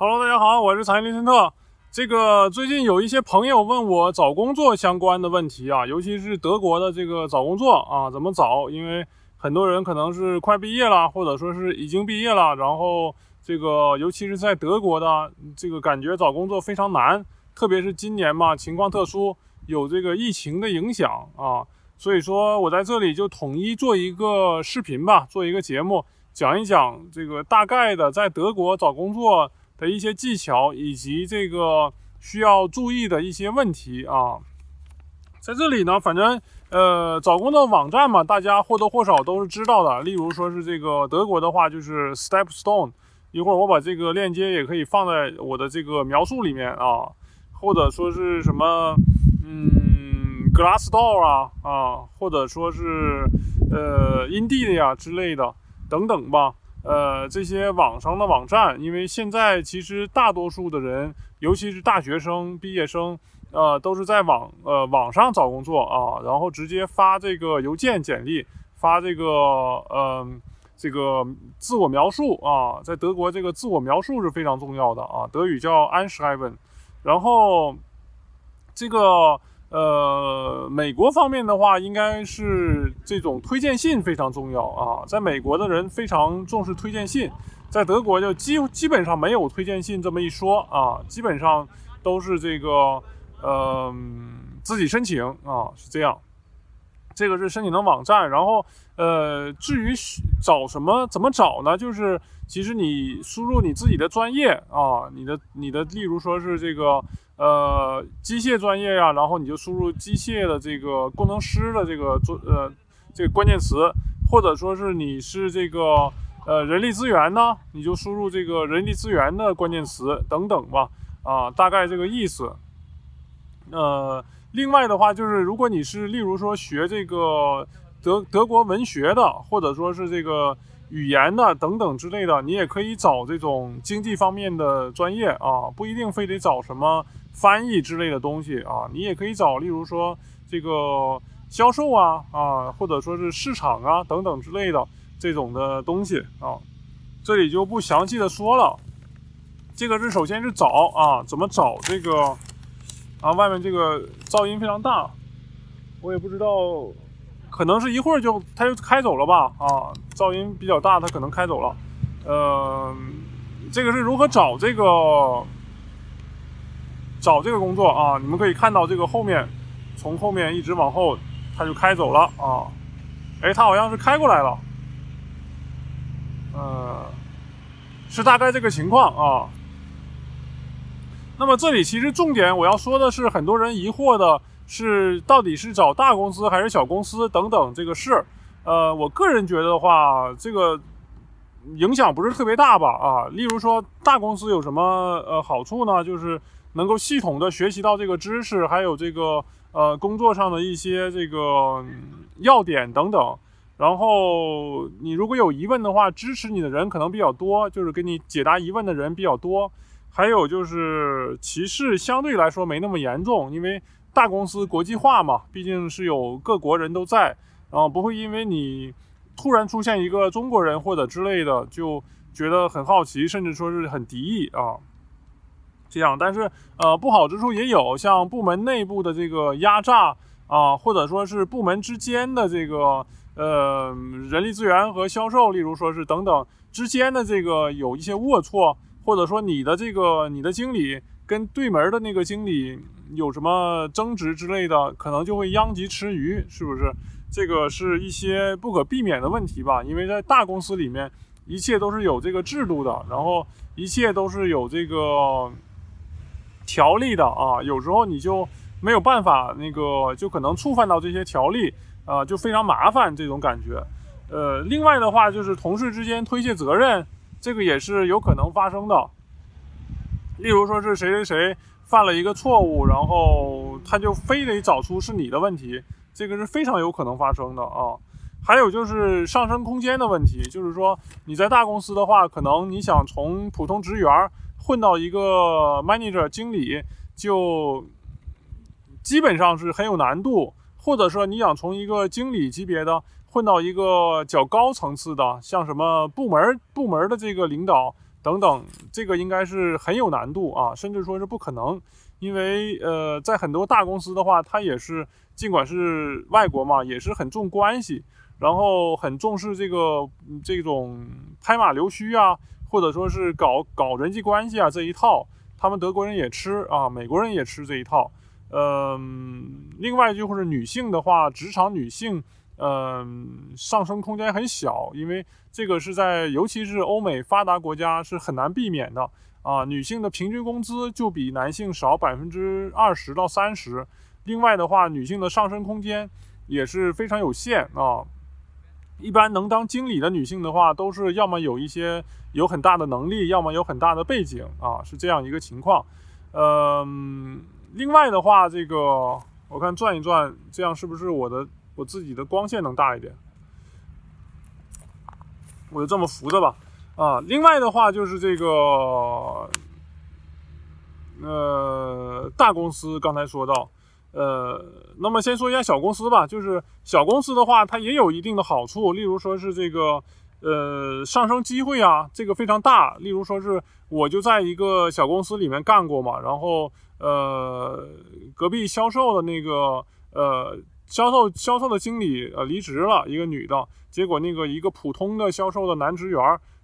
Hello，大家好，我是财林森特。这个最近有一些朋友问我找工作相关的问题啊，尤其是德国的这个找工作啊，怎么找？因为很多人可能是快毕业了，或者说是已经毕业了，然后这个尤其是在德国的这个感觉找工作非常难，特别是今年嘛，情况特殊，有这个疫情的影响啊，所以说我在这里就统一做一个视频吧，做一个节目，讲一讲这个大概的在德国找工作。的一些技巧以及这个需要注意的一些问题啊，在这里呢，反正呃，找工作网站嘛，大家或多或少都是知道的。例如说是这个德国的话，就是 Stepstone，一会儿我把这个链接也可以放在我的这个描述里面啊，或者说是什么嗯，Glassdoor 啊啊，或者说是呃，Indeed 呀之类的等等吧。呃，这些网上的网站，因为现在其实大多数的人，尤其是大学生、毕业生，呃，都是在网呃网上找工作啊，然后直接发这个邮件简历，发这个呃这个自我描述啊，在德国这个自我描述是非常重要的啊，德语叫 Anschreiben，然后这个。呃，美国方面的话，应该是这种推荐信非常重要啊。在美国的人非常重视推荐信，在德国就基基本上没有推荐信这么一说啊，基本上都是这个呃自己申请啊，是这样。这个是申请的网站，然后呃，至于找什么怎么找呢？就是其实你输入你自己的专业啊，你的你的，例如说是这个。呃，机械专业呀，然后你就输入机械的这个工程师的这个专呃这个关键词，或者说是你是这个呃人力资源呢，你就输入这个人力资源的关键词等等吧，啊，大概这个意思。呃，另外的话就是，如果你是例如说学这个德德国文学的，或者说是这个语言的等等之类的，你也可以找这种经济方面的专业啊，不一定非得找什么。翻译之类的东西啊，你也可以找，例如说这个销售啊啊，或者说是市场啊等等之类的这种的东西啊，这里就不详细的说了。这个是首先是找啊，怎么找这个啊？外面这个噪音非常大，我也不知道，可能是一会儿就他就开走了吧啊？噪音比较大，他可能开走了。呃，这个是如何找这个？找这个工作啊，你们可以看到这个后面，从后面一直往后，他就开走了啊。哎，他好像是开过来了，呃，是大概这个情况啊。那么这里其实重点我要说的是，很多人疑惑的是，到底是找大公司还是小公司等等这个事。呃，我个人觉得的话，这个影响不是特别大吧啊。例如说，大公司有什么呃好处呢？就是能够系统的学习到这个知识，还有这个呃工作上的一些这个要点等等。然后你如果有疑问的话，支持你的人可能比较多，就是给你解答疑问的人比较多。还有就是歧视相对来说没那么严重，因为大公司国际化嘛，毕竟是有各国人都在，然后不会因为你突然出现一个中国人或者之类的，就觉得很好奇，甚至说是很敌意啊。这样，但是呃，不好之处也有，像部门内部的这个压榨啊，或者说是部门之间的这个呃人力资源和销售，例如说是等等之间的这个有一些龌龊，或者说你的这个你的经理跟对门的那个经理有什么争执之类的，可能就会殃及池鱼，是不是？这个是一些不可避免的问题吧，因为在大公司里面，一切都是有这个制度的，然后一切都是有这个。条例的啊，有时候你就没有办法，那个就可能触犯到这些条例啊，就非常麻烦这种感觉。呃，另外的话就是同事之间推卸责任，这个也是有可能发生的。例如说是谁谁谁犯了一个错误，然后他就非得找出是你的问题，这个是非常有可能发生的啊。还有就是上升空间的问题，就是说你在大公司的话，可能你想从普通职员。混到一个 manager 经理，就基本上是很有难度。或者说，你想从一个经理级别的混到一个较高层次的，像什么部门部门的这个领导，等等，这个应该是很有难度啊，甚至说是不可能。因为呃，在很多大公司的话，它也是尽管是外国嘛，也是很重关系，然后很重视这个这种拍马溜须啊，或者说是搞搞人际关系啊这一套，他们德国人也吃啊，美国人也吃这一套。嗯，另外就是女性的话，职场女性，嗯，上升空间很小，因为这个是在尤其是欧美发达国家是很难避免的。啊，女性的平均工资就比男性少百分之二十到三十。另外的话，女性的上升空间也是非常有限啊。一般能当经理的女性的话，都是要么有一些有很大的能力，要么有很大的背景啊，是这样一个情况。嗯，另外的话，这个我看转一转，这样是不是我的我自己的光线能大一点？我就这么扶着吧。啊，另外的话就是这个，呃，大公司刚才说到，呃，那么先说一下小公司吧。就是小公司的话，它也有一定的好处，例如说是这个，呃，上升机会啊，这个非常大。例如说是我就在一个小公司里面干过嘛，然后呃，隔壁销售的那个呃销售销售的经理呃离职了，一个女的，结果那个一个普通的销售的男职员。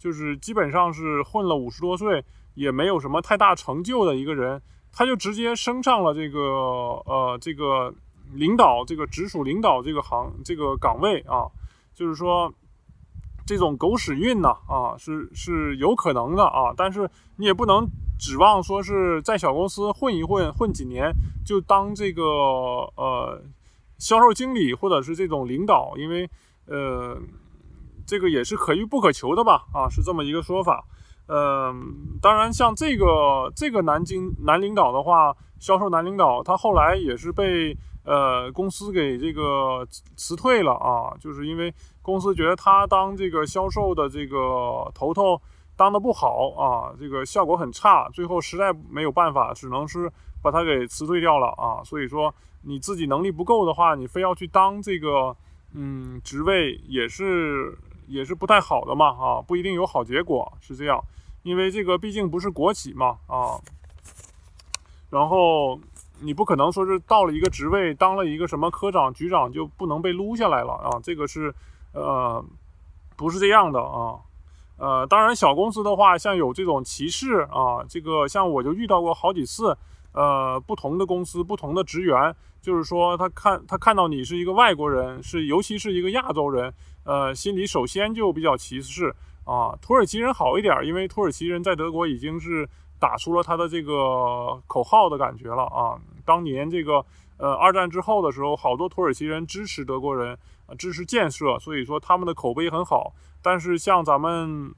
就是基本上是混了五十多岁，也没有什么太大成就的一个人，他就直接升上了这个呃这个领导这个直属领导这个行这个岗位啊，就是说这种狗屎运呢啊是是有可能的啊，但是你也不能指望说是在小公司混一混混几年就当这个呃销售经理或者是这种领导，因为呃。这个也是可遇不可求的吧？啊，是这么一个说法。嗯，当然，像这个这个男经男领导的话，销售男领导，他后来也是被呃公司给这个辞退了啊，就是因为公司觉得他当这个销售的这个头头当的不好啊，这个效果很差，最后实在没有办法，只能是把他给辞退掉了啊。所以说你自己能力不够的话，你非要去当这个嗯职位也是。也是不太好的嘛，啊，不一定有好结果，是这样，因为这个毕竟不是国企嘛，啊，然后你不可能说是到了一个职位，当了一个什么科长、局长就不能被撸下来了啊，这个是，呃，不是这样的啊，呃，当然小公司的话，像有这种歧视啊，这个像我就遇到过好几次，呃，不同的公司、不同的职员，就是说他看他看到你是一个外国人，是尤其是一个亚洲人。呃，心里首先就比较歧视啊。土耳其人好一点，因为土耳其人在德国已经是打出了他的这个口号的感觉了啊。当年这个呃二战之后的时候，好多土耳其人支持德国人，支持建设，所以说他们的口碑很好。但是像咱们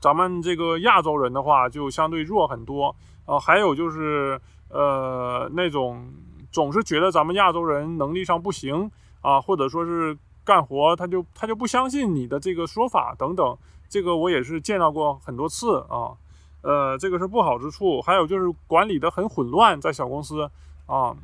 咱们这个亚洲人的话，就相对弱很多啊。还有就是呃那种总是觉得咱们亚洲人能力上不行啊，或者说是。干活他就他就不相信你的这个说法等等，这个我也是见到过很多次啊，呃，这个是不好之处。还有就是管理的很混乱，在小公司啊，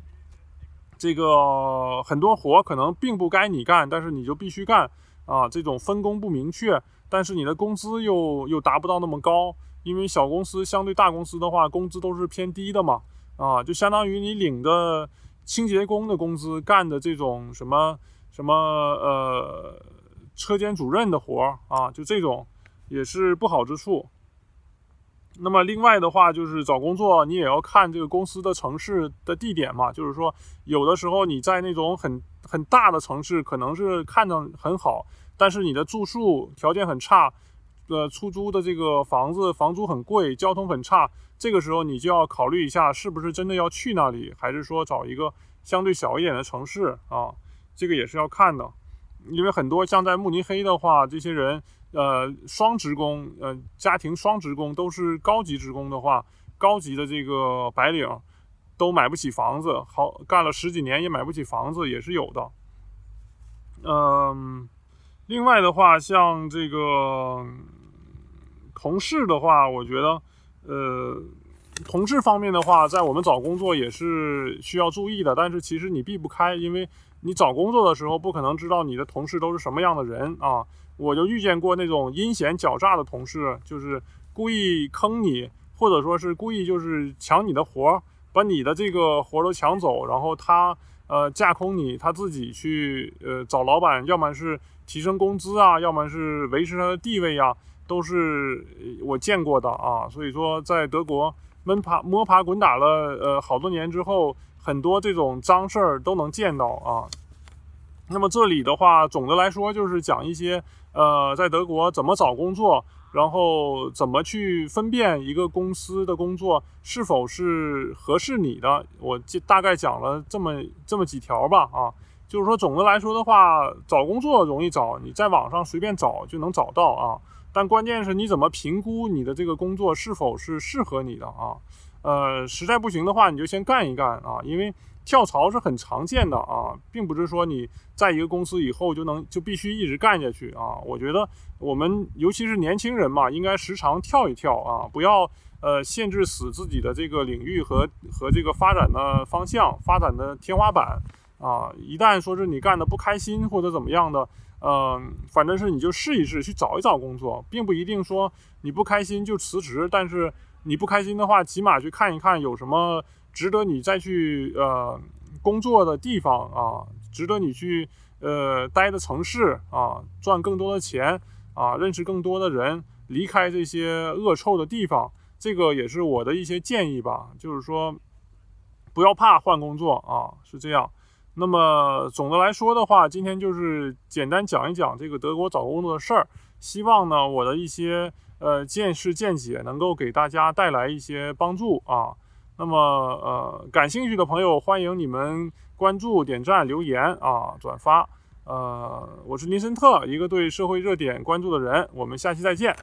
这个很多活可能并不该你干，但是你就必须干啊，这种分工不明确，但是你的工资又又达不到那么高，因为小公司相对大公司的话，工资都是偏低的嘛，啊，就相当于你领的清洁工的工资，干的这种什么。什么呃，车间主任的活儿啊，就这种也是不好之处。那么另外的话，就是找工作，你也要看这个公司的城市的地点嘛。就是说，有的时候你在那种很很大的城市，可能是看着很好，但是你的住宿条件很差，呃，出租的这个房子房租很贵，交通很差。这个时候你就要考虑一下，是不是真的要去那里，还是说找一个相对小一点的城市啊？这个也是要看的，因为很多像在慕尼黑的话，这些人，呃，双职工，呃，家庭双职工都是高级职工的话，高级的这个白领都买不起房子，好干了十几年也买不起房子，也是有的。嗯，另外的话，像这个同事的话，我觉得，呃，同事方面的话，在我们找工作也是需要注意的，但是其实你避不开，因为。你找工作的时候不可能知道你的同事都是什么样的人啊！我就遇见过那种阴险狡诈的同事，就是故意坑你，或者说是故意就是抢你的活儿，把你的这个活儿都抢走，然后他呃架空你，他自己去呃找老板，要么是提升工资啊，要么是维持他的地位呀，都是我见过的啊。所以说，在德国闷爬摸爬滚打了呃好多年之后，很多这种脏事儿都能见到啊。那么这里的话，总的来说就是讲一些呃，在德国怎么找工作，然后怎么去分辨一个公司的工作是否是合适你的。我就大概讲了这么这么几条吧啊，就是说总的来说的话，找工作容易找，你在网上随便找就能找到啊。但关键是你怎么评估你的这个工作是否是适合你的啊？呃，实在不行的话，你就先干一干啊，因为。跳槽是很常见的啊，并不是说你在一个公司以后就能就必须一直干下去啊。我觉得我们尤其是年轻人嘛，应该时常跳一跳啊，不要呃限制死自己的这个领域和和这个发展的方向、发展的天花板啊。一旦说是你干的不开心或者怎么样的，嗯，反正是你就试一试去找一找工作，并不一定说你不开心就辞职，但是你不开心的话，起码去看一看有什么。值得你再去呃工作的地方啊，值得你去呃待的城市啊，赚更多的钱啊，认识更多的人，离开这些恶臭的地方，这个也是我的一些建议吧。就是说，不要怕换工作啊，是这样。那么总的来说的话，今天就是简单讲一讲这个德国找工作的事儿。希望呢，我的一些呃见识见解能够给大家带来一些帮助啊。那么，呃，感兴趣的朋友，欢迎你们关注、点赞、留言啊，转发。呃，我是林森特，一个对社会热点关注的人。我们下期再见。